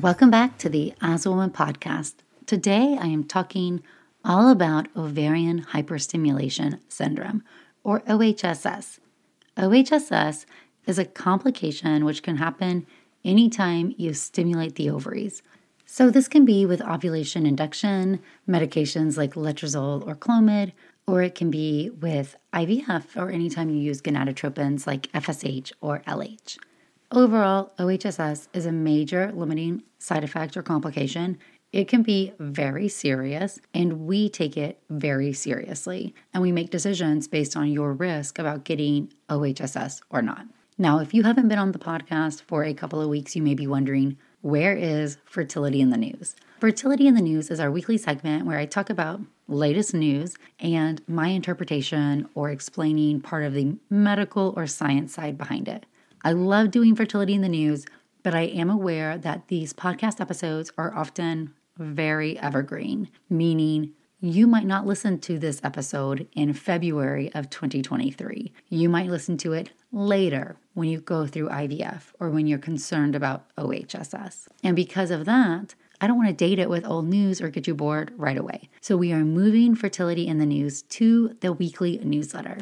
Welcome back to the As a Woman podcast. Today I am talking all about ovarian hyperstimulation syndrome, or OHSS. OHSS is a complication which can happen anytime you stimulate the ovaries. So, this can be with ovulation induction, medications like letrozole or Clomid, or it can be with IVF or anytime you use gonadotropins like FSH or LH. Overall, OHSS is a major limiting side effect or complication. It can be very serious, and we take it very seriously. And we make decisions based on your risk about getting OHSS or not. Now, if you haven't been on the podcast for a couple of weeks, you may be wondering where is Fertility in the News? Fertility in the News is our weekly segment where I talk about latest news and my interpretation or explaining part of the medical or science side behind it. I love doing fertility in the news, but I am aware that these podcast episodes are often very evergreen, meaning you might not listen to this episode in February of 2023. You might listen to it later when you go through IVF or when you're concerned about OHSS. And because of that, I don't want to date it with old news or get you bored right away. So we are moving fertility in the news to the weekly newsletter.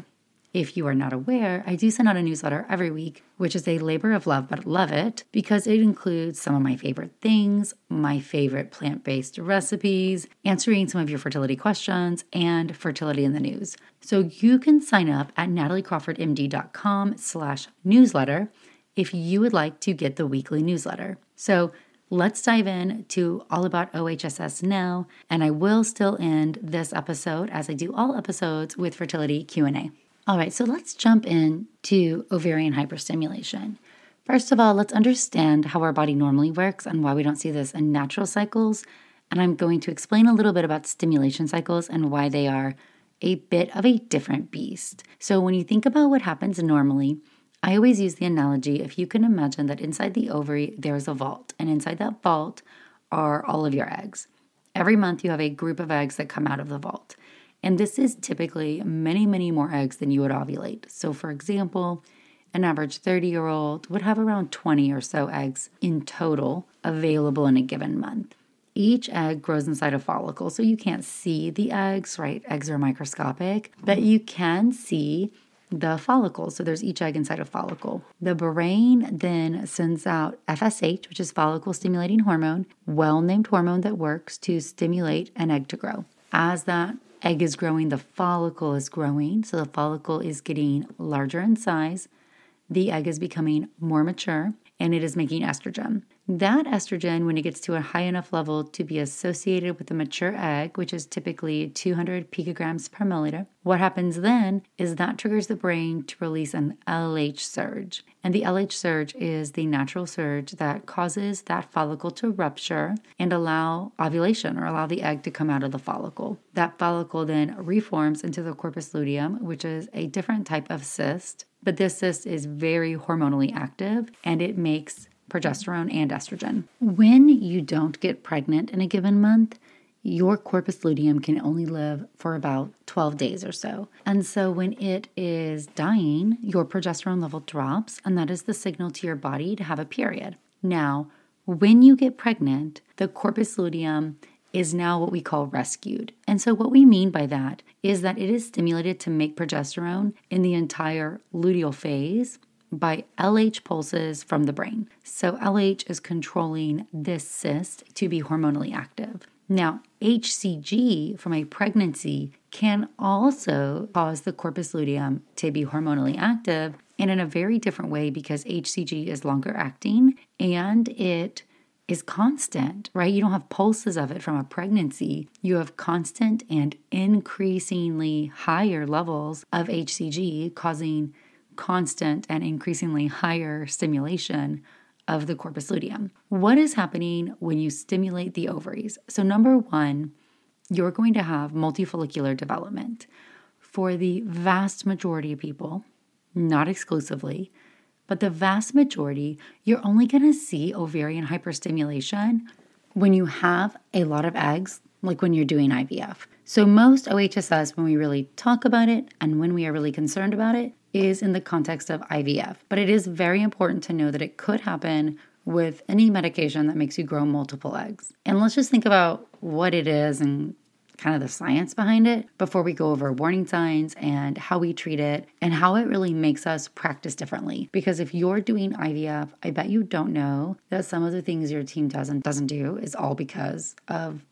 If you are not aware, I do send out a newsletter every week, which is a labor of love, but love it because it includes some of my favorite things, my favorite plant based recipes, answering some of your fertility questions, and fertility in the news. So you can sign up at nataliecrawfordmd.com slash newsletter if you would like to get the weekly newsletter. So let's dive in to all about OHSS now, and I will still end this episode as I do all episodes with fertility Q&A. All right, so let's jump in to ovarian hyperstimulation. First of all, let's understand how our body normally works and why we don't see this in natural cycles. And I'm going to explain a little bit about stimulation cycles and why they are a bit of a different beast. So, when you think about what happens normally, I always use the analogy if you can imagine that inside the ovary there's a vault, and inside that vault are all of your eggs. Every month you have a group of eggs that come out of the vault. And this is typically many, many more eggs than you would ovulate. So, for example, an average 30 year old would have around 20 or so eggs in total available in a given month. Each egg grows inside a follicle, so you can't see the eggs, right? Eggs are microscopic, but you can see the follicle. So there's each egg inside a follicle. The brain then sends out FSH, which is follicle stimulating hormone, well named hormone that works to stimulate an egg to grow. As that egg is growing, the follicle is growing. So the follicle is getting larger in size. The egg is becoming more mature and it is making estrogen. That estrogen, when it gets to a high enough level to be associated with a mature egg, which is typically 200 picograms per milliliter, what happens then is that triggers the brain to release an LH surge. And the LH surge is the natural surge that causes that follicle to rupture and allow ovulation or allow the egg to come out of the follicle. That follicle then reforms into the corpus luteum, which is a different type of cyst. But this cyst is very hormonally active and it makes progesterone and estrogen. When you don't get pregnant in a given month, your corpus luteum can only live for about 12 days or so. And so when it is dying, your progesterone level drops, and that is the signal to your body to have a period. Now, when you get pregnant, the corpus luteum is now what we call rescued. And so, what we mean by that is that it is stimulated to make progesterone in the entire luteal phase by LH pulses from the brain. So, LH is controlling this cyst to be hormonally active. Now, HCG from a pregnancy can also cause the corpus luteum to be hormonally active and in a very different way because HCG is longer acting and it is constant, right? You don't have pulses of it from a pregnancy. You have constant and increasingly higher levels of HCG causing constant and increasingly higher stimulation of the corpus luteum. What is happening when you stimulate the ovaries? So, number one, you're going to have multifollicular development. For the vast majority of people, not exclusively, but the vast majority, you're only going to see ovarian hyperstimulation when you have a lot of eggs, like when you're doing IVF. So, most OHSS, when we really talk about it and when we are really concerned about it, is in the context of IVF. But it is very important to know that it could happen with any medication that makes you grow multiple eggs. And let's just think about what it is and kind of the science behind it before we go over warning signs and how we treat it and how it really makes us practice differently. Because if you're doing IVF, I bet you don't know that some of the things your team doesn't doesn't do is all because of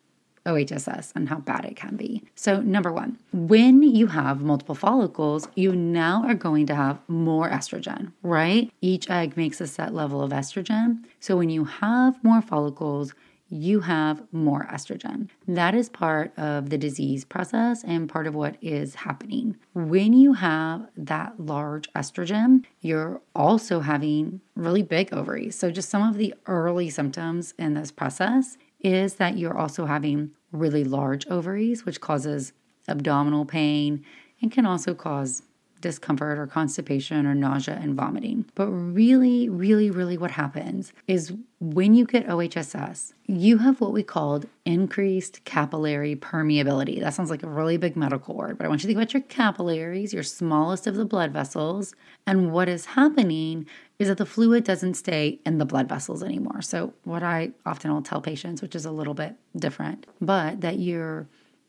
OHSS and how bad it can be. So, number one, when you have multiple follicles, you now are going to have more estrogen, right? Each egg makes a set level of estrogen. So, when you have more follicles, you have more estrogen. That is part of the disease process and part of what is happening. When you have that large estrogen, you're also having really big ovaries. So, just some of the early symptoms in this process is that you're also having really large ovaries, which causes abdominal pain and can also cause discomfort or constipation or nausea and vomiting. But really, really, really what happens is when you get OHSS, you have what we called increased capillary permeability. That sounds like a really big medical word, but I want you to think about your capillaries, your smallest of the blood vessels. And what is happening is that the fluid doesn't stay in the blood vessels anymore. So, what I often will tell patients, which is a little bit different, but that your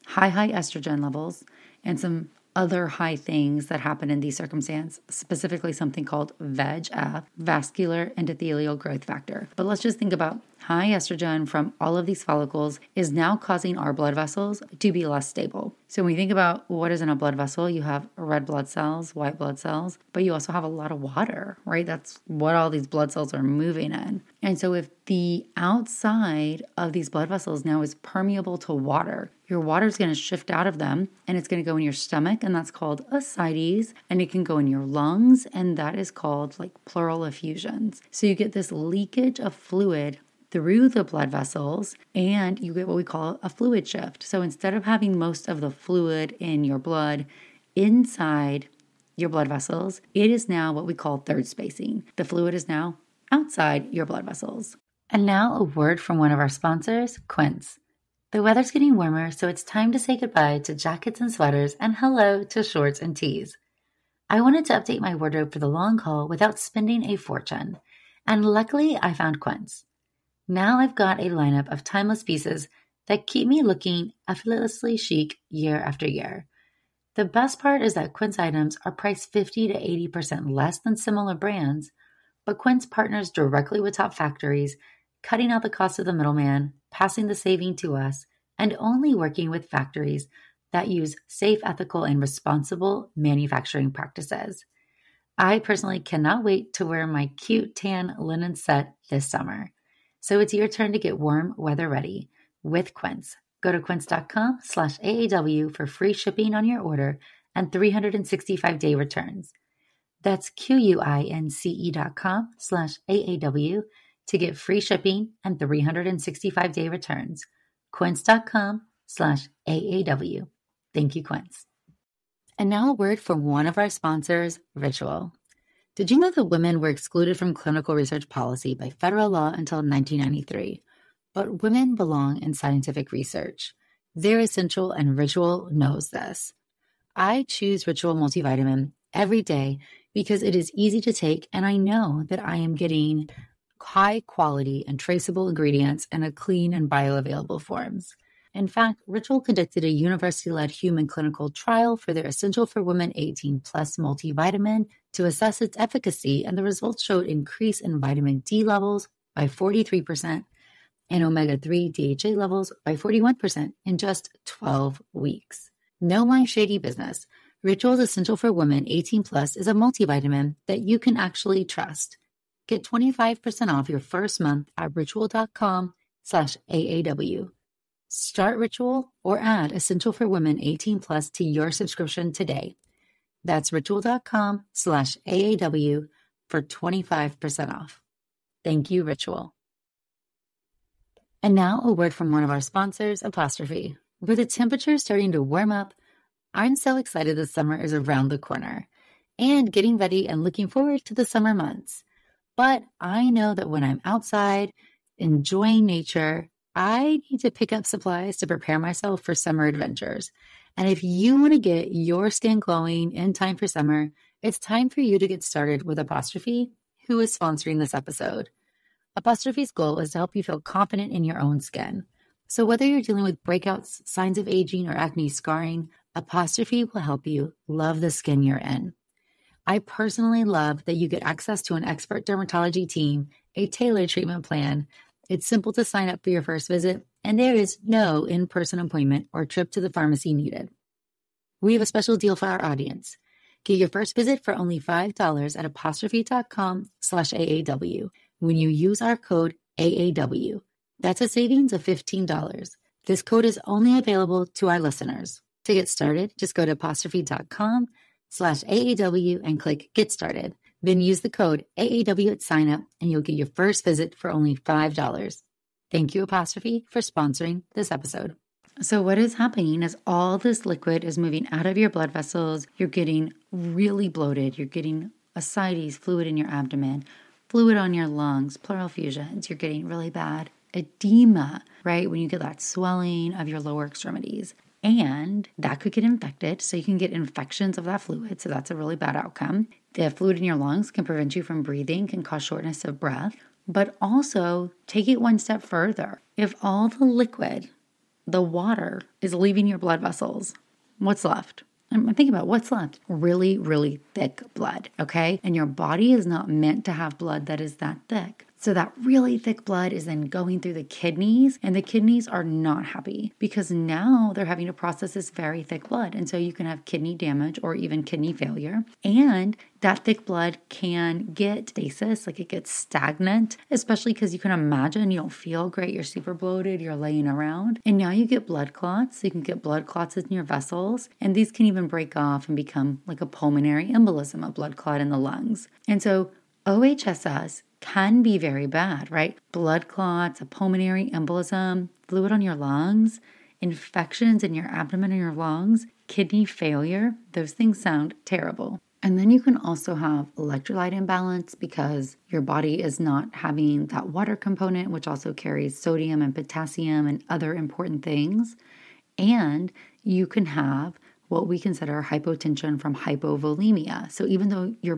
high, high estrogen levels and some other high things that happen in these circumstances, specifically something called VEGF, vascular endothelial growth factor. But let's just think about high estrogen from all of these follicles is now causing our blood vessels to be less stable. So when we think about what is in a blood vessel, you have red blood cells, white blood cells, but you also have a lot of water, right? That's what all these blood cells are moving in. And so if the outside of these blood vessels now is permeable to water, your water is going to shift out of them and it's going to go in your stomach, and that's called ascites, and it can go in your lungs, and that is called like pleural effusions. So you get this leakage of fluid through the blood vessels and you get what we call a fluid shift. So instead of having most of the fluid in your blood inside your blood vessels, it is now what we call third spacing. The fluid is now outside your blood vessels. And now a word from one of our sponsors, Quince. The weather's getting warmer, so it's time to say goodbye to jackets and sweaters and hello to shorts and tees. I wanted to update my wardrobe for the long haul without spending a fortune, and luckily I found Quince. Now I've got a lineup of timeless pieces that keep me looking effortlessly chic year after year. The best part is that Quince items are priced 50 to 80% less than similar brands, but Quince partners directly with top factories, cutting out the cost of the middleman, passing the saving to us, and only working with factories that use safe, ethical, and responsible manufacturing practices. I personally cannot wait to wear my cute tan linen set this summer. So it's your turn to get warm weather ready with Quince. Go to quince.com slash AAW for free shipping on your order and 365 day returns. That's Q-U-I-N-C-E dot com slash AAW to get free shipping and 365 day returns. Quince.com slash AAW. Thank you, Quince. And now a word from one of our sponsors, Ritual. Did you know that women were excluded from clinical research policy by federal law until 1993? But women belong in scientific research. They're essential, and Ritual knows this. I choose Ritual multivitamin every day because it is easy to take, and I know that I am getting high quality and traceable ingredients in a clean and bioavailable forms. In fact, Ritual conducted a university led human clinical trial for their Essential for Women 18 Plus multivitamin to assess its efficacy, and the results showed increase in vitamin D levels by 43% and omega 3 DHA levels by 41% in just 12 weeks. No my shady business. Ritual's Essential for Women 18 Plus is a multivitamin that you can actually trust. Get 25% off your first month at ritual.com slash AAW. Start Ritual or add Essential for Women 18 Plus to your subscription today. That's ritual.com slash AAW for 25% off. Thank you, Ritual. And now a word from one of our sponsors, Apostrophe. With the temperature starting to warm up, I'm so excited the summer is around the corner and getting ready and looking forward to the summer months. But I know that when I'm outside enjoying nature, I need to pick up supplies to prepare myself for summer adventures. And if you want to get your skin glowing in time for summer, it's time for you to get started with Apostrophe, who is sponsoring this episode. Apostrophe's goal is to help you feel confident in your own skin. So whether you're dealing with breakouts, signs of aging, or acne scarring, Apostrophe will help you love the skin you're in. I personally love that you get access to an expert dermatology team, a tailored treatment plan. It's simple to sign up for your first visit, and there is no in person appointment or trip to the pharmacy needed. We have a special deal for our audience. Get your first visit for only $5 at apostrophe.com slash AAW when you use our code AAW. That's a savings of $15. This code is only available to our listeners. To get started, just go to apostrophe.com slash AAW and click Get Started. Then use the code AAW at signup and you'll get your first visit for only $5. Thank you, Apostrophe, for sponsoring this episode. So, what is happening is all this liquid is moving out of your blood vessels. You're getting really bloated. You're getting ascites, fluid in your abdomen, fluid on your lungs, pleural effusions. You're getting really bad edema, right? When you get that swelling of your lower extremities and that could get infected. So you can get infections of that fluid. So that's a really bad outcome. The fluid in your lungs can prevent you from breathing, can cause shortness of breath. But also take it one step further. If all the liquid, the water, is leaving your blood vessels, what's left? Um, I'm thinking about what's left. Really, really thick blood, okay? And your body is not meant to have blood that is that thick. So that really thick blood is then going through the kidneys, and the kidneys are not happy because now they're having to process this very thick blood. And so you can have kidney damage or even kidney failure. And that thick blood can get stasis, like it gets stagnant, especially because you can imagine you don't feel great, you're super bloated, you're laying around. And now you get blood clots. So you can get blood clots in your vessels, and these can even break off and become like a pulmonary embolism, a blood clot in the lungs. And so OHSS can be very bad, right? Blood clots, a pulmonary embolism, fluid on your lungs, infections in your abdomen and your lungs, kidney failure. Those things sound terrible. And then you can also have electrolyte imbalance because your body is not having that water component, which also carries sodium and potassium and other important things. And you can have what we consider hypotension from hypovolemia. So even though your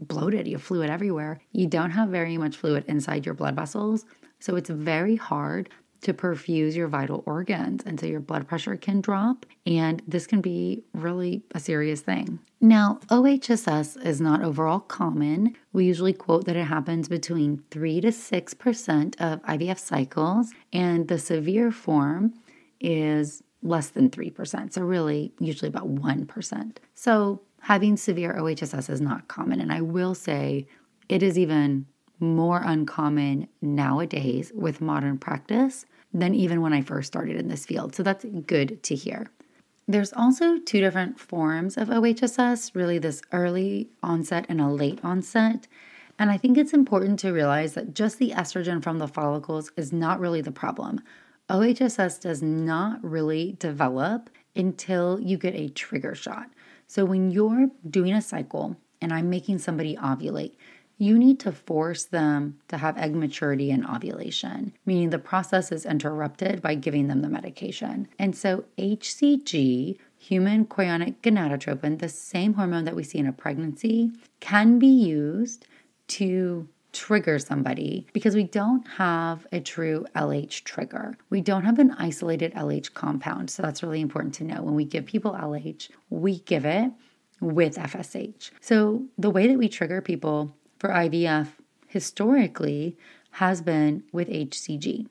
bloated, you have fluid everywhere. You don't have very much fluid inside your blood vessels. So it's very hard to perfuse your vital organs. And so your blood pressure can drop, and this can be really a serious thing. Now, OHSS is not overall common. We usually quote that it happens between 3 to 6% of IVF cycles, and the severe form is less than 3%. So, really, usually about 1%. So, having severe OHSS is not common. And I will say it is even more uncommon nowadays with modern practice than even when I first started in this field. So that's good to hear. There's also two different forms of OHSS really, this early onset and a late onset. And I think it's important to realize that just the estrogen from the follicles is not really the problem. OHSS does not really develop until you get a trigger shot. So when you're doing a cycle and I'm making somebody ovulate, you need to force them to have egg maturity and ovulation, meaning the process is interrupted by giving them the medication. And so HCG, human chorionic gonadotropin, the same hormone that we see in a pregnancy, can be used to trigger somebody because we don't have a true LH trigger. We don't have an isolated LH compound. So that's really important to know. When we give people LH, we give it with FSH. So the way that we trigger people for IVF historically has been with HCG.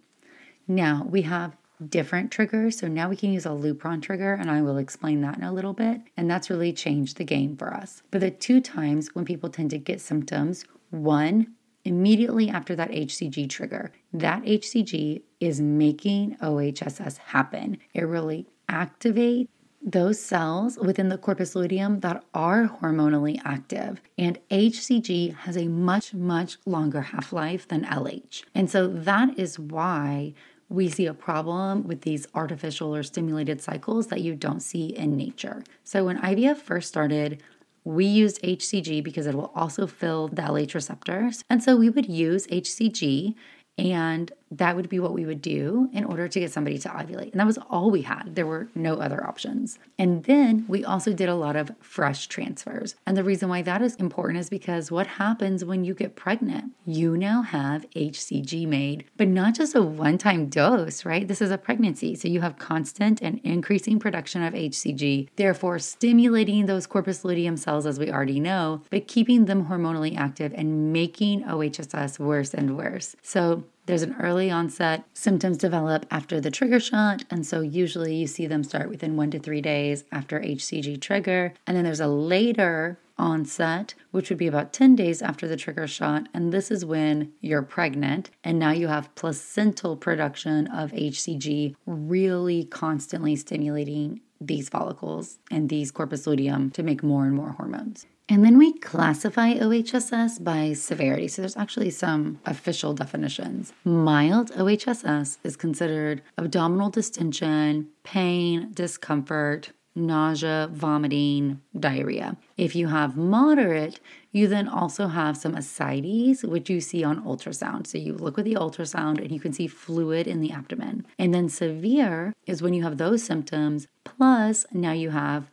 Now we have different triggers. So now we can use a Lupron trigger, and I will explain that in a little bit. And that's really changed the game for us. But the two times when people tend to get symptoms, one, immediately after that HCG trigger, that HCG is making OHSS happen. It really activates those cells within the corpus luteum that are hormonally active. And HCG has a much, much longer half life than LH. And so that is why we see a problem with these artificial or stimulated cycles that you don't see in nature. So when IVF first started, we used HCG because it will also fill the LH receptors. And so we would use HCG and that would be what we would do in order to get somebody to ovulate. And that was all we had. There were no other options. And then we also did a lot of fresh transfers. And the reason why that is important is because what happens when you get pregnant? You now have HCG made, but not just a one time dose, right? This is a pregnancy. So you have constant and increasing production of HCG, therefore stimulating those corpus luteum cells, as we already know, but keeping them hormonally active and making OHSS worse and worse. So there's an early onset. Symptoms develop after the trigger shot. And so usually you see them start within one to three days after HCG trigger. And then there's a later onset, which would be about 10 days after the trigger shot. And this is when you're pregnant. And now you have placental production of HCG, really constantly stimulating these follicles and these corpus luteum to make more and more hormones. And then we classify OHSS by severity. So there's actually some official definitions. Mild OHSS is considered abdominal distension, pain, discomfort, nausea, vomiting, diarrhea. If you have moderate, you then also have some ascites, which you see on ultrasound. So you look with the ultrasound and you can see fluid in the abdomen. And then severe is when you have those symptoms, plus now you have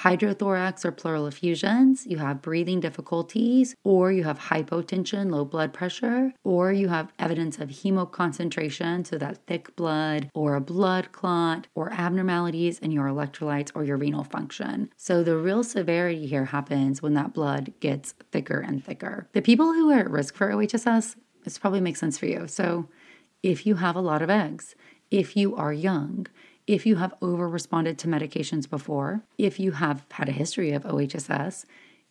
hydrothorax or pleural effusions, you have breathing difficulties, or you have hypotension, low blood pressure, or you have evidence of hemoconcentration, so that thick blood, or a blood clot, or abnormalities in your electrolytes or your renal function. So the real severity here happens when that blood gets thicker and thicker. The people who are at risk for OHSS, this probably makes sense for you. So if you have a lot of eggs, if you are young, if you have over responded to medications before, if you have had a history of OHSS,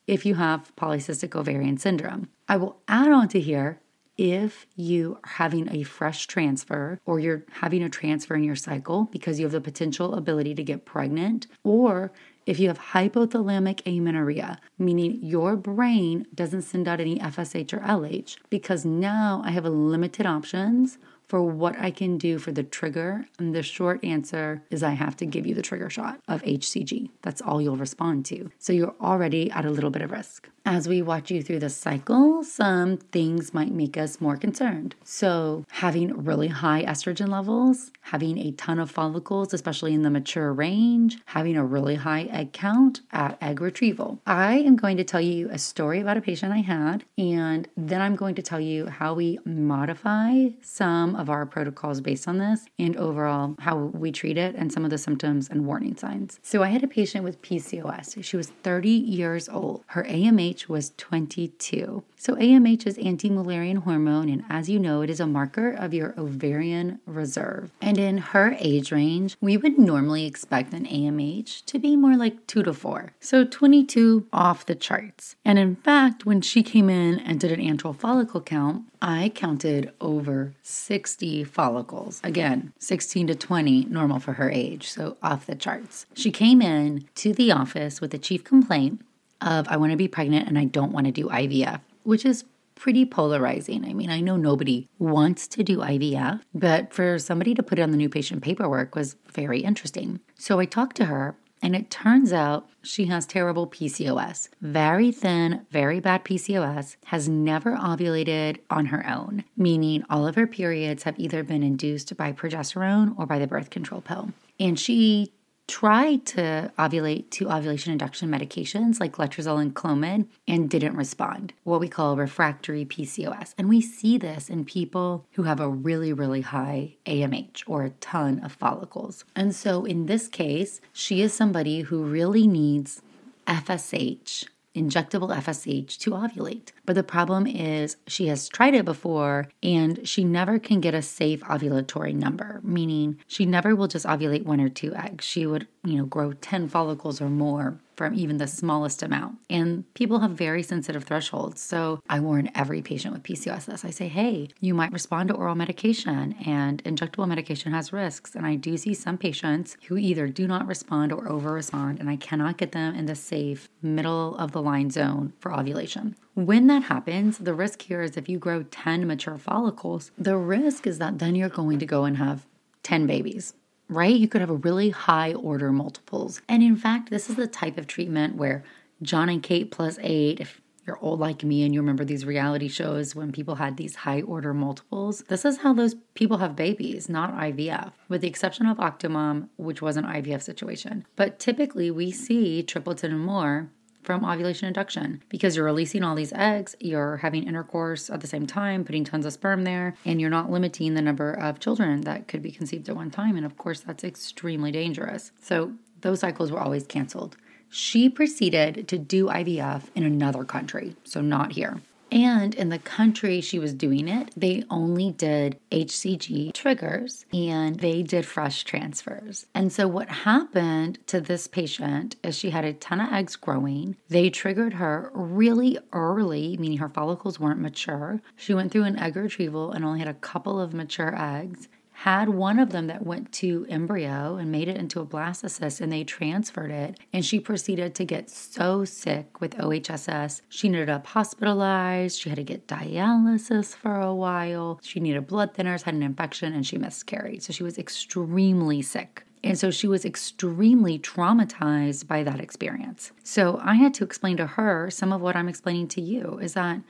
if you have polycystic ovarian syndrome. I will add on to here if you are having a fresh transfer or you're having a transfer in your cycle because you have the potential ability to get pregnant, or if you have hypothalamic amenorrhea, meaning your brain doesn't send out any FSH or LH, because now I have limited options for what I can do for the trigger. And the short answer is I have to give you the trigger shot of HCG. That's all you'll respond to. So you're already at a little bit of risk. As we watch you through the cycle, some things might make us more concerned. So, having really high estrogen levels, having a ton of follicles, especially in the mature range, having a really high egg count at egg retrieval. I am going to tell you a story about a patient I had, and then I'm going to tell you how we modify some of our protocols based on this and overall how we treat it and some of the symptoms and warning signs. So, I had a patient with PCOS. She was 30 years old. Her AMH AMH was 22. So, AMH is anti Mullerian hormone, and as you know, it is a marker of your ovarian reserve. And in her age range, we would normally expect an AMH to be more like 2 to 4. So, 22 off the charts. And in fact, when she came in and did an antral follicle count, I counted over 60 follicles. Again, 16 to 20, normal for her age, so off the charts. She came in to the office with a chief complaint of I want to be pregnant and I don't want to do IVF, which is pretty polarizing. I mean, I know nobody wants to do IVF, but for somebody to put it on the new patient paperwork was very interesting. So I talked to her and it turns out she has terrible PCOS. Very thin, very bad PCOS, has never ovulated on her own, meaning all of her periods have either been induced by progesterone or by the birth control pill. And she tried to ovulate to ovulation induction medications like letrozole and clomid and didn't respond, what we call refractory PCOS. And we see this in people who have a really, really high AMH or a ton of follicles. And so in this case, she is somebody who really needs FSH injectable FSH to ovulate. But the problem is she has tried it before and she never can get a safe ovulatory number, meaning she never will just ovulate one or two eggs. She would, you know, grow 10 follicles or more from even the smallest amount. And people have very sensitive thresholds. So I warn every patient with PCOS this. I say, hey, you might respond to oral medication, and injectable medication has risks. And I do see some patients who either do not respond or over respond, and I cannot get them in the safe middle of the line zone for ovulation. When that happens, the risk here is if you grow 10 mature follicles, the risk is that then you're going to go and have 10 babies right? You could have a really high order multiples. And in fact, this is the type of treatment where John and Kate plus eight, if you're old like me and you remember these reality shows when people had these high order multiples, this is how those people have babies, not IVF, with the exception of Octomom, which was an IVF situation. But typically we see tripleton and more from ovulation induction because you're releasing all these eggs, you're having intercourse at the same time, putting tons of sperm there, and you're not limiting the number of children that could be conceived at one time. And of course, that's extremely dangerous. So those cycles were always canceled. She proceeded to do IVF in another country, so not here. And in the country she was doing it, they only did HCG triggers and they did fresh transfers. And so, what happened to this patient is she had a ton of eggs growing. They triggered her really early, meaning her follicles weren't mature. She went through an egg retrieval and only had a couple of mature eggs had one of them that went to embryo and made it into a blastocyst and they transferred it. And she proceeded to get so sick with OHSS. She ended up hospitalized. She had to get dialysis for a while. She needed blood thinners, had an infection, and she miscarried. So she was extremely sick. And so she was extremely traumatized by that experience. So I had to explain to her some of what I'm explaining to you is that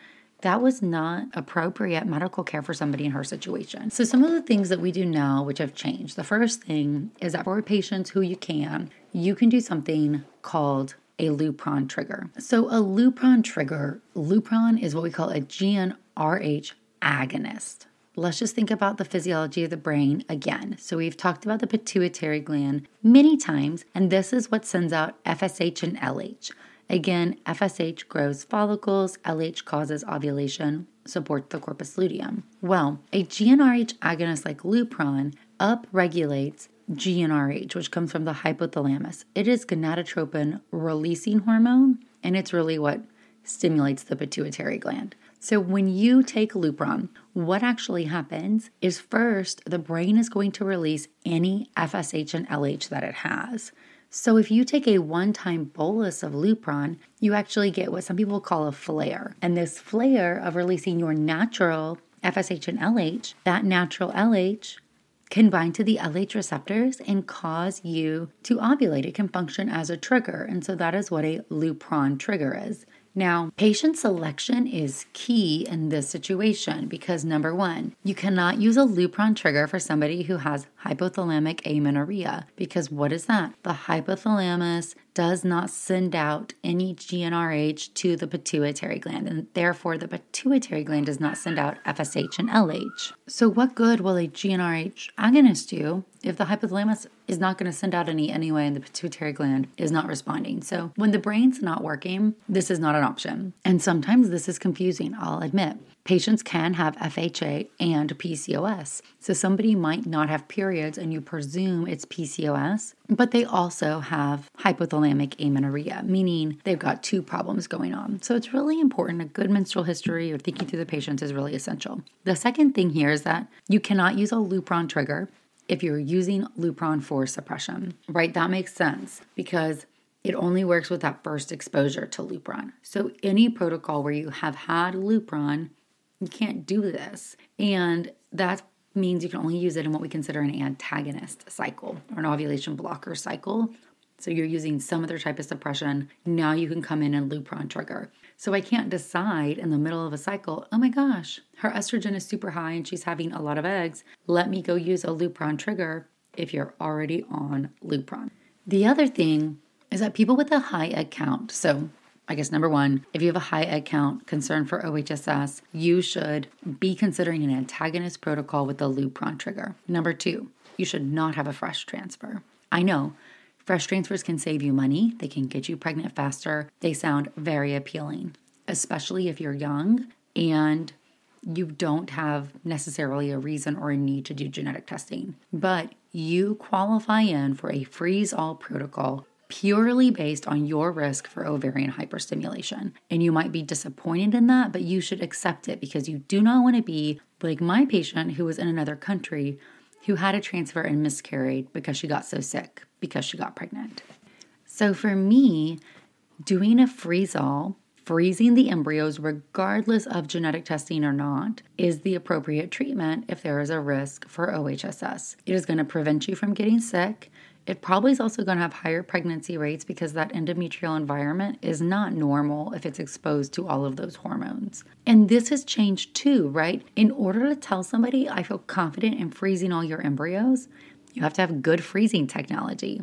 that was not appropriate medical care for somebody in her situation. So, some of the things that we do now, which have changed, the first thing is that for patients who you can, you can do something called a Lupron trigger. So, a Lupron trigger, Lupron is what we call a GnRH agonist. Let's just think about the physiology of the brain again. So, we've talked about the pituitary gland many times, and this is what sends out FSH and LH. Again, FSH grows follicles, LH causes ovulation, supports the corpus luteum. Well, a GnRH agonist like Lupron upregulates GnRH, which comes from the hypothalamus. It is gonadotropin releasing hormone, and it's really what stimulates the pituitary gland. So, when you take Lupron, what actually happens is first, the brain is going to release any FSH and LH that it has. So if you take a one-time bolus of Lupron, you actually get what some people call a flare. And this flare of releasing your natural FSH and LH, that natural LH can bind to the LH receptors and cause you to ovulate. It can function as a trigger. And so that is what a Lupron trigger is. Now, patient selection is key in this situation because number one, you cannot use a Lupron trigger for somebody who has hypothalamic amenorrhea because what is that? The hypothalamus does not send out any GnRH to the pituitary gland, and therefore the pituitary gland does not send out FSH and LH. So, what good will a GnRH agonist do if the hypothalamus is not going to send out any anyway and the pituitary gland is not responding? So, when the brain's not working, this is not an option. And sometimes this is confusing, I'll admit. Patients can have FHA and PCOS. So somebody might not have periods and you presume it's PCOS, but they also have hypothalamic amenorrhea, meaning they've got two problems going on. So it's really important. A good menstrual history or thinking through the patients is really essential. The second thing here is that you cannot use a Lupron trigger if you're using Lupron for suppression, right? That makes sense because it only works with that first exposure to Lupron. So, any protocol where you have had Lupron you can't do this. And that means you can only use it in what we consider an antagonist cycle or an ovulation blocker cycle. So you're using some other type of suppression. Now you can come in and Lupron trigger. So I can't decide in the middle of a cycle, oh my gosh, her estrogen is super high and she's having a lot of eggs. Let me go use a Lupron trigger if you're already on Lupron. The other thing is that people with a high egg count, so I guess number one, if you have a high egg count concern for OHSS, you should be considering an antagonist protocol with the Lupron trigger. Number two, you should not have a fresh transfer. I know fresh transfers can save you money, they can get you pregnant faster, they sound very appealing, especially if you're young and you don't have necessarily a reason or a need to do genetic testing. But you qualify in for a freeze all protocol purely based on your risk for ovarian hyperstimulation. And you might be disappointed in that, but you should accept it because you do not want to be like my patient who was in another country who had a transfer and miscarried because she got so sick because she got pregnant. So for me, doing a freeze all, freezing the embryos regardless of genetic testing or not, is the appropriate treatment if there is a risk for OHSS. It is going to prevent you from getting sick. It probably is also going to have higher pregnancy rates because that endometrial environment is not normal if it's exposed to all of those hormones. And this has changed too, right? In order to tell somebody, I feel confident in freezing all your embryos, you have to have good freezing technology.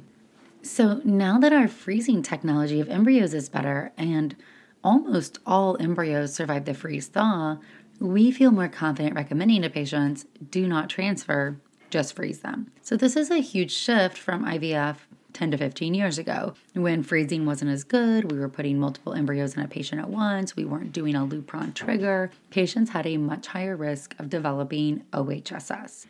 So now that our freezing technology of embryos is better and almost all embryos survive the freeze thaw, we feel more confident recommending to patients do not transfer just freeze them. So, this is a huge shift from IVF 10 to 15 years ago when freezing wasn't as good. We were putting multiple embryos in a patient at once. We weren't doing a Lupron trigger. Patients had a much higher risk of developing OHSS.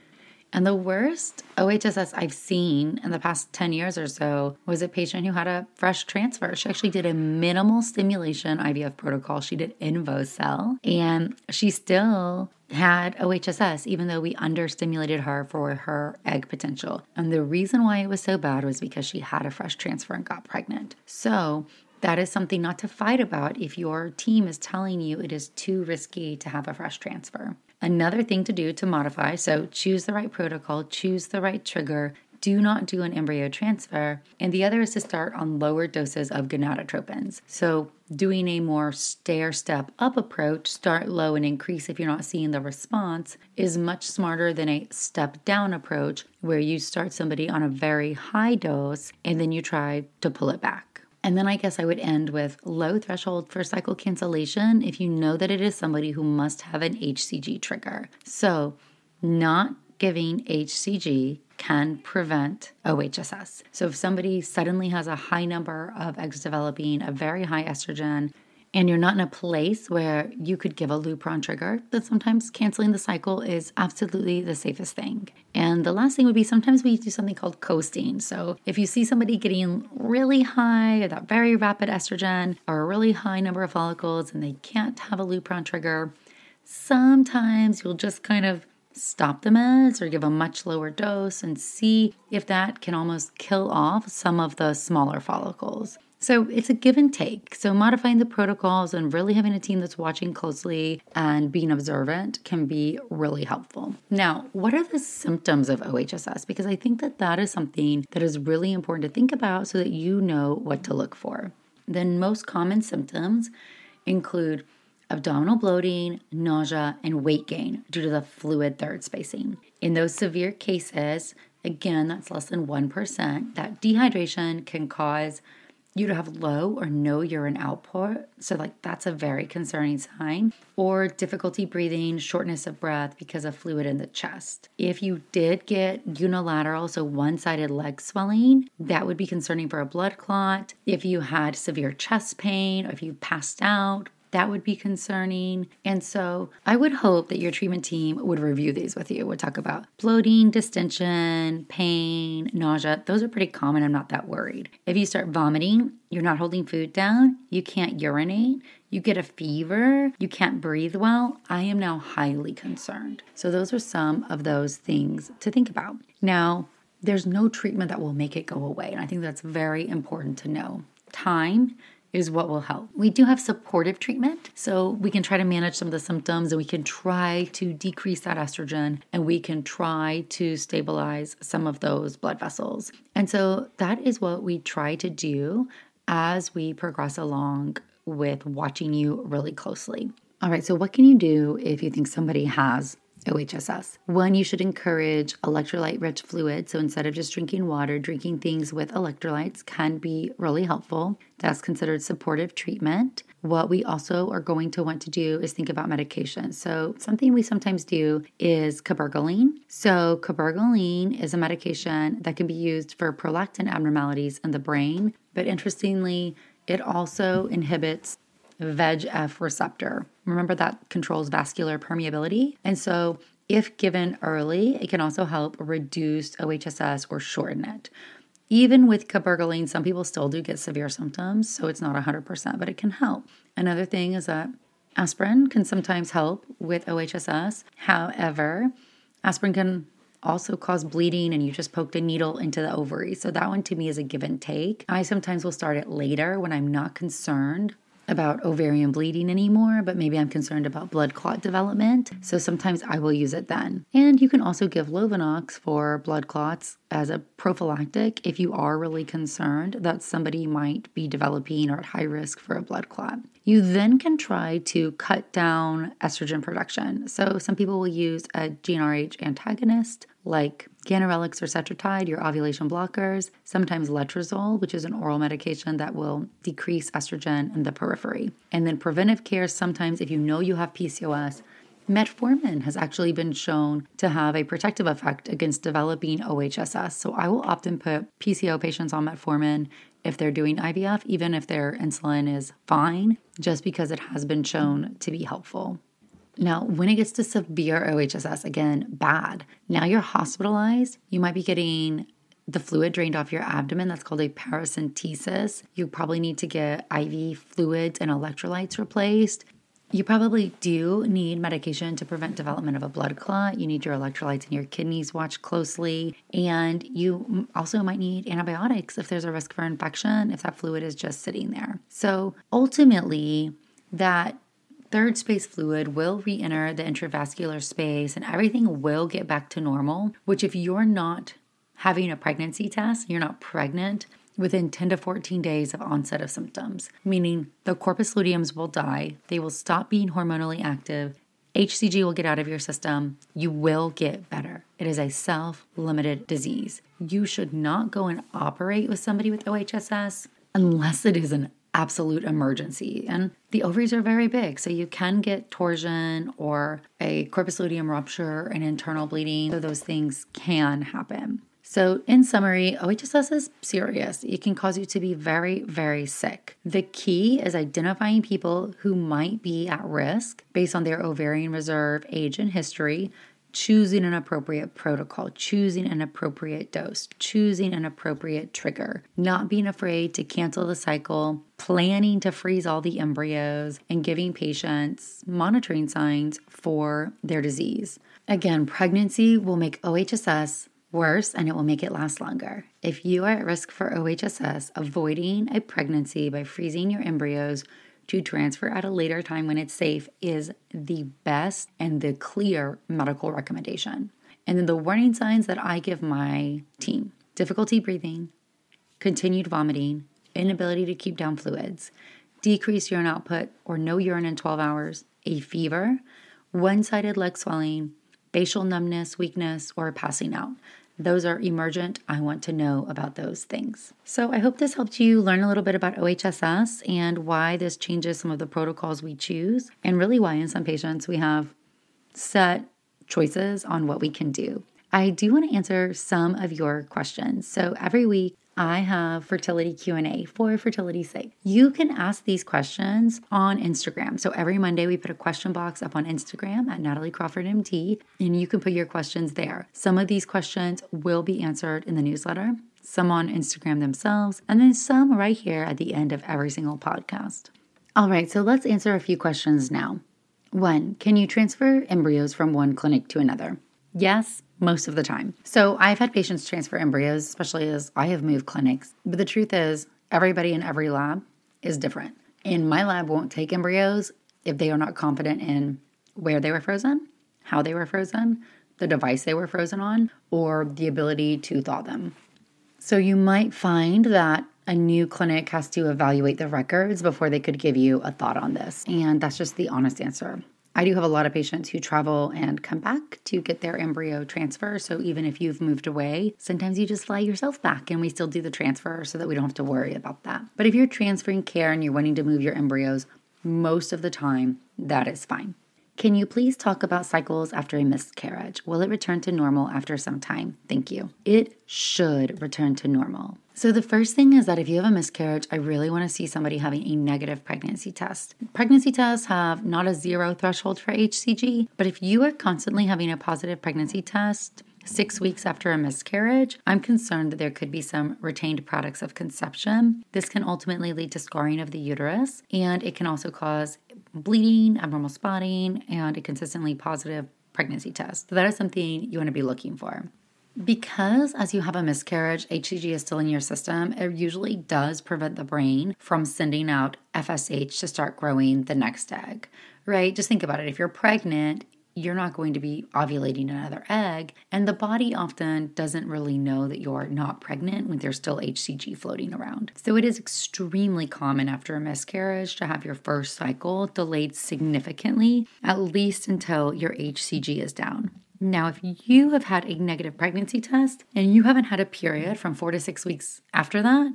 And the worst OHSS I've seen in the past 10 years or so was a patient who had a fresh transfer. She actually did a minimal stimulation IVF protocol. She did InvoCell, and she still had OHSS, even though we understimulated her for her egg potential. And the reason why it was so bad was because she had a fresh transfer and got pregnant. So, that is something not to fight about if your team is telling you it is too risky to have a fresh transfer. Another thing to do to modify so choose the right protocol, choose the right trigger, do not do an embryo transfer. And the other is to start on lower doses of gonadotropins. So, doing a more stair step up approach, start low and increase if you're not seeing the response, is much smarter than a step down approach where you start somebody on a very high dose and then you try to pull it back. And then I guess I would end with low threshold for cycle cancellation if you know that it is somebody who must have an HCG trigger. So, not giving HCG can prevent OHSS. So, if somebody suddenly has a high number of eggs developing, a very high estrogen, and you're not in a place where you could give a Lupron trigger, then sometimes canceling the cycle is absolutely the safest thing. And the last thing would be sometimes we do something called coasting. So if you see somebody getting really high, that very rapid estrogen, or a really high number of follicles, and they can't have a Lupron trigger, sometimes you'll just kind of stop the meds or give a much lower dose and see if that can almost kill off some of the smaller follicles. So it's a give and take. So modifying the protocols and really having a team that's watching closely and being observant can be really helpful. Now, what are the symptoms of OHSS? Because I think that that is something that is really important to think about so that you know what to look for. The most common symptoms include abdominal bloating, nausea, and weight gain due to the fluid third spacing. In those severe cases, again, that's less than 1%, that dehydration can cause you to have low or no urine output. So, like, that's a very concerning sign. Or difficulty breathing, shortness of breath because of fluid in the chest. If you did get unilateral, so one sided leg swelling, that would be concerning for a blood clot. If you had severe chest pain, or if you passed out, that would be concerning. And so I would hope that your treatment team would review these with you, would talk about bloating, distension, pain, nausea. Those are pretty common. I'm not that worried. If you start vomiting, you're not holding food down, you can't urinate, you get a fever, you can't breathe well, I am now highly concerned. So, those are some of those things to think about. Now, there's no treatment that will make it go away. And I think that's very important to know. Time is what will help. We do have supportive treatment, so we can try to manage some of the symptoms and we can try to decrease that estrogen and we can try to stabilize some of those blood vessels. And so that is what we try to do as we progress along with watching you really closely. All right, so what can you do if you think somebody has OHSS. One, you should encourage electrolyte rich fluid. So instead of just drinking water, drinking things with electrolytes can be really helpful. That's considered supportive treatment. What we also are going to want to do is think about medication. So, something we sometimes do is cabergoline. So, cabergoline is a medication that can be used for prolactin abnormalities in the brain, but interestingly, it also inhibits VEGF receptor. Remember that controls vascular permeability. And so, if given early, it can also help reduce OHSS or shorten it. Even with cabergoline, some people still do get severe symptoms, so it's not 100%, but it can help. Another thing is that aspirin can sometimes help with OHSS. However, aspirin can also cause bleeding and you just poked a needle into the ovary. So that one to me is a give and take. I sometimes will start it later when I'm not concerned about ovarian bleeding anymore, but maybe I'm concerned about blood clot development. So sometimes I will use it then. And you can also give Lovenox for blood clots as a prophylactic if you are really concerned that somebody might be developing or at high risk for a blood clot. You then can try to cut down estrogen production. So some people will use a GnRH antagonist like ganirelix or cetrotide, your ovulation blockers, sometimes letrozole, which is an oral medication that will decrease estrogen in the periphery. And then preventive care, sometimes if you know you have PCOS, Metformin has actually been shown to have a protective effect against developing OHSS. So I will often put PCO patients on metformin if they're doing IVF, even if their insulin is fine, just because it has been shown to be helpful. Now, when it gets to severe OHSS, again, bad. Now you're hospitalized. You might be getting the fluid drained off your abdomen. That's called a paracentesis. You probably need to get IV fluids and electrolytes replaced. You probably do need medication to prevent development of a blood clot. You need your electrolytes and your kidneys watched closely. And you also might need antibiotics if there's a risk for infection, if that fluid is just sitting there. So ultimately, that third space fluid will re enter the intravascular space and everything will get back to normal. Which, if you're not having a pregnancy test, you're not pregnant, within 10 to 14 days of onset of symptoms, meaning the corpus luteums will die, they will stop being hormonally active, HCG will get out of your system, you will get better. It is a self limited disease. You should not go and operate with somebody with OHSS unless it is an absolute emergency. And the ovaries are very big, so you can get torsion or a corpus luteum rupture and internal bleeding. So those things can happen. So, in summary, OHSS is serious. It can cause you to be very, very sick. The key is identifying people who might be at risk based on their ovarian reserve, age, and history, choosing an appropriate protocol, choosing an appropriate dose, choosing an appropriate trigger, not being afraid to cancel the cycle, planning to freeze all the embryos, and giving patients monitoring signs for their disease. Again, pregnancy will make OHSS worse and it will make it last longer. If you are at risk for OHSS, avoiding a pregnancy by freezing your embryos to transfer at a later time when it's safe is the best and the clear medical recommendation. And then the warning signs that I give my team difficulty breathing, continued vomiting, inability to keep down fluids, decreased urine output or no urine in 12 hours, a fever, one sided leg swelling, facial numbness, weakness, or passing out those are emergent. I want to know about those things. So I hope this helped you learn a little bit about OHSS and why this changes some of the protocols we choose, and really why in some patients we have set choices on what we can do. I do want to answer some of your questions. So every week I have fertility Q&A for fertility's sake. You can ask these questions on Instagram. So every Monday we put a question box up on Instagram at Natalie Crawford MD and you can put your questions there. Some of these questions will be answered in the newsletter, some on Instagram themselves, and then some right here at the end of every single podcast. All right, so let's answer a few questions now. One, can you transfer embryos from one clinic to another? Yes, most of the time. So I've had patients transfer embryos, especially as I have moved clinics. But the truth is, everybody in every lab is different. And my lab won't take embryos if they are not confident in where they were frozen, how they were frozen, the device they were frozen on, or the ability to thaw them. So you might find that a new clinic has to evaluate the records before they could give you a thought on this. And that's just the honest answer. I do have a lot of patients who travel and come back to get their embryo transfer. So even if you've moved away, sometimes you just fly yourself back and we still do the transfer so that we don't have to worry about that. But if you're transferring care and you're wanting to move your embryos, most of the time, that is fine. Can you please talk about cycles after a miscarriage? Will it return to normal after some time? Thank you. It should return to normal. So, the first thing is that if you have a miscarriage, I really want to see somebody having a negative pregnancy test. Pregnancy tests have not a zero threshold for HCG, but if you are constantly having a positive pregnancy test, six weeks after a miscarriage, I'm concerned that there could be some retained products of conception. This can ultimately lead to scarring of the uterus, and it can also cause bleeding, abnormal spotting, and a consistently positive pregnancy test. So, that is something you want to be looking for. Because as you have a miscarriage, HCG is still in your system, it usually does prevent the brain from sending out FSH to start growing the next egg, right? Just think about it. If you're pregnant, you're not going to be ovulating another egg, and the body often doesn't really know that you're not pregnant when there's still HCG floating around. So it is extremely common after a miscarriage to have your first cycle delayed significantly, at least until your HCG is down. Now, if you have had a negative pregnancy test and you haven't had a period from four to six weeks after that,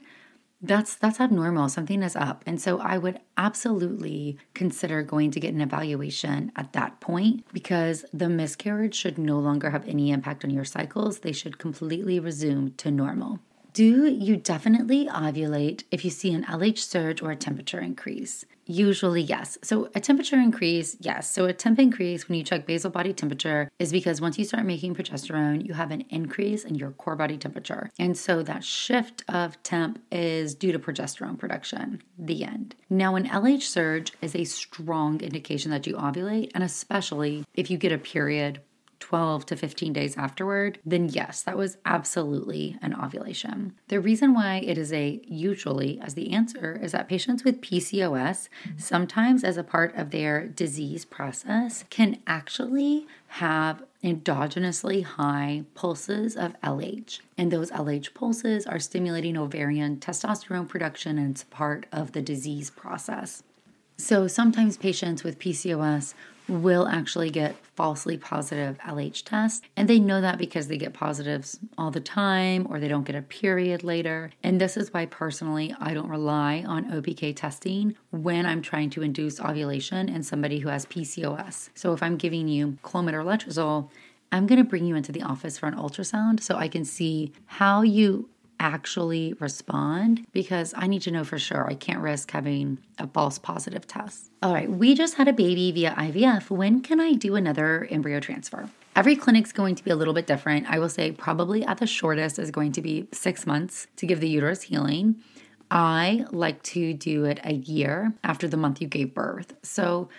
that's that's abnormal. Something is up. And so i would absolutely consider going to get an evaluation at that point because the miscarriage should no longer have any impact on your cycles. They should completely resume to normal. Do you definitely ovulate if you see an LH surge or a temperature increase? Usually, yes. So, a temperature increase, yes. So, a temp increase when you check basal body temperature is because once you start making progesterone, you have an increase in your core body temperature. And so, that shift of temp is due to progesterone production. The end. Now, an LH surge is a strong indication that you ovulate, and especially if you get a period 12 to 15 days afterward, then yes, that was absolutely an ovulation. The reason why it is a usually as the answer is that patients with PCOS, sometimes as a part of their disease process, can actually have endogenously high pulses of LH. And those LH pulses are stimulating ovarian testosterone production and it's part of the disease process. So sometimes patients with PCOS will actually get falsely positive LH tests. And they know that because they get positives all the time or they don't get a period later. And this is why personally I don't rely on OPK testing when I'm trying to induce ovulation in somebody who has PCOS. So if I'm giving you Clomid or Letrozole, I'm going to bring you into the office for an ultrasound so I can see how you actually respond because I need to know for sure. I can't risk having a false positive test. All right, we just had a baby via IVF. When can I do another embryo transfer? Every clinic's going to be a little bit different. I will say probably at the shortest is going to be six months to give the uterus healing. I like to do it a year after the month you gave birth. So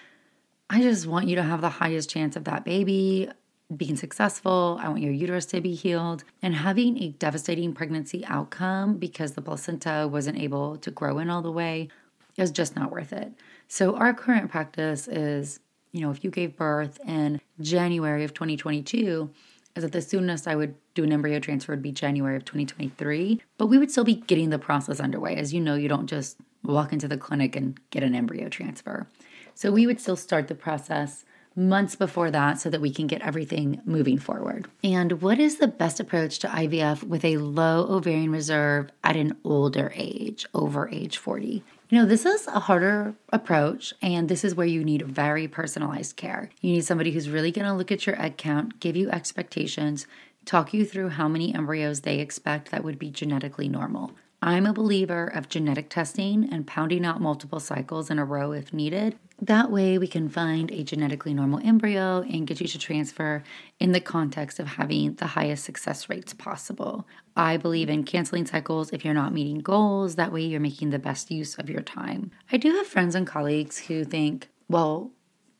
I just want you to have the highest chance of that baby being successful. I want your uterus to be healed. And having a devastating pregnancy outcome because the placenta wasn't able to grow in all the way is just not worth it. So, our current practice is you know, if you gave birth in January of 2022, is that the soonest I would do an embryo transfer would be January of 2023. But we would still be getting the process underway. As you know, you don't just walk into the clinic and get an embryo transfer. So we would still start the process months before that so that we can get everything moving forward. And what is the best approach to IVF with a low ovarian reserve at an older age, over age 40? You know, this is a harder approach, and this is where you need very personalized care. You need somebody who's really going to look at your egg count, give you expectations, talk you through how many embryos they expect that would be genetically normal. I'm a believer of genetic testing and pounding out multiple cycles in a row if needed. That way, we can find a genetically normal embryo and get you to transfer in the context of having the highest success rates possible. I believe in canceling cycles if you're not meeting goals. That way, you're making the best use of your time. I do have friends and colleagues who think, well,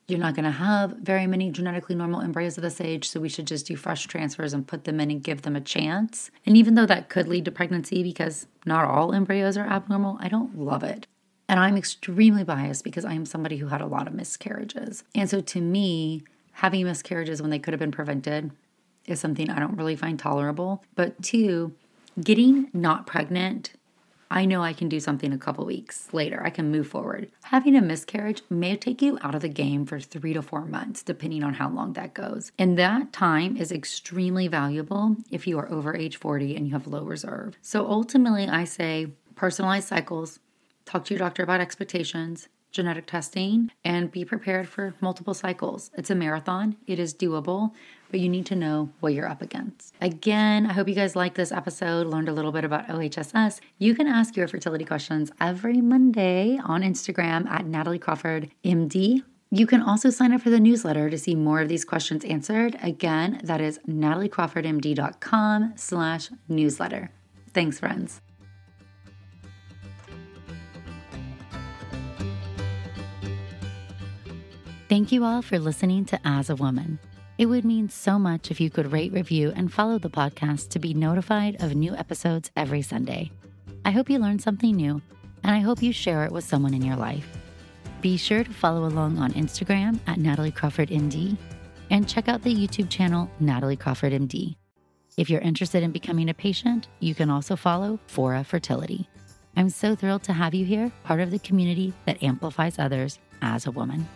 you're not going to have very many genetically normal embryos at this age, so we should just do fresh transfers and put them in and give them a chance. And even though that could lead to pregnancy because not all embryos are abnormal, I don't love it. And I'm extremely biased because I am somebody who had a lot of miscarriages. And so to me, having miscarriages when they could have been prevented is something I don't really find tolerable. But two, getting not pregnant I know I can do something a couple weeks later. I can move forward. Having a miscarriage may take you out of the game for three to four months, depending on how long that goes. And that time is extremely valuable if you are over age 40 and you have low reserve. So ultimately, I say personalized cycles, talk to your doctor about expectations, genetic testing and be prepared for multiple cycles. It's a marathon, it is doable, but you need to know what you're up against. Again, I hope you guys liked this episode, learned a little bit about OHSS. You can ask your fertility questions every Monday on Instagram at Natalie Crawford MD. You can also sign up for the newsletter to see more of these questions answered. Again, that is nataliecrawfordmd.com slash newsletter. Thanks, friends. Thank you all for listening to As a Woman. It would mean so much if you could rate, review, and follow the podcast to be notified of new episodes every Sunday. I hope you learned something new, and I hope you share it with someone in your life. Be sure to follow along on Instagram at Natalie Crawford MD and check out the YouTube channel Natalie Crawford MD. If you're interested in becoming a patient, you can also follow Fora Fertility. I'm so thrilled to have you here, part of the community that amplifies others as a woman.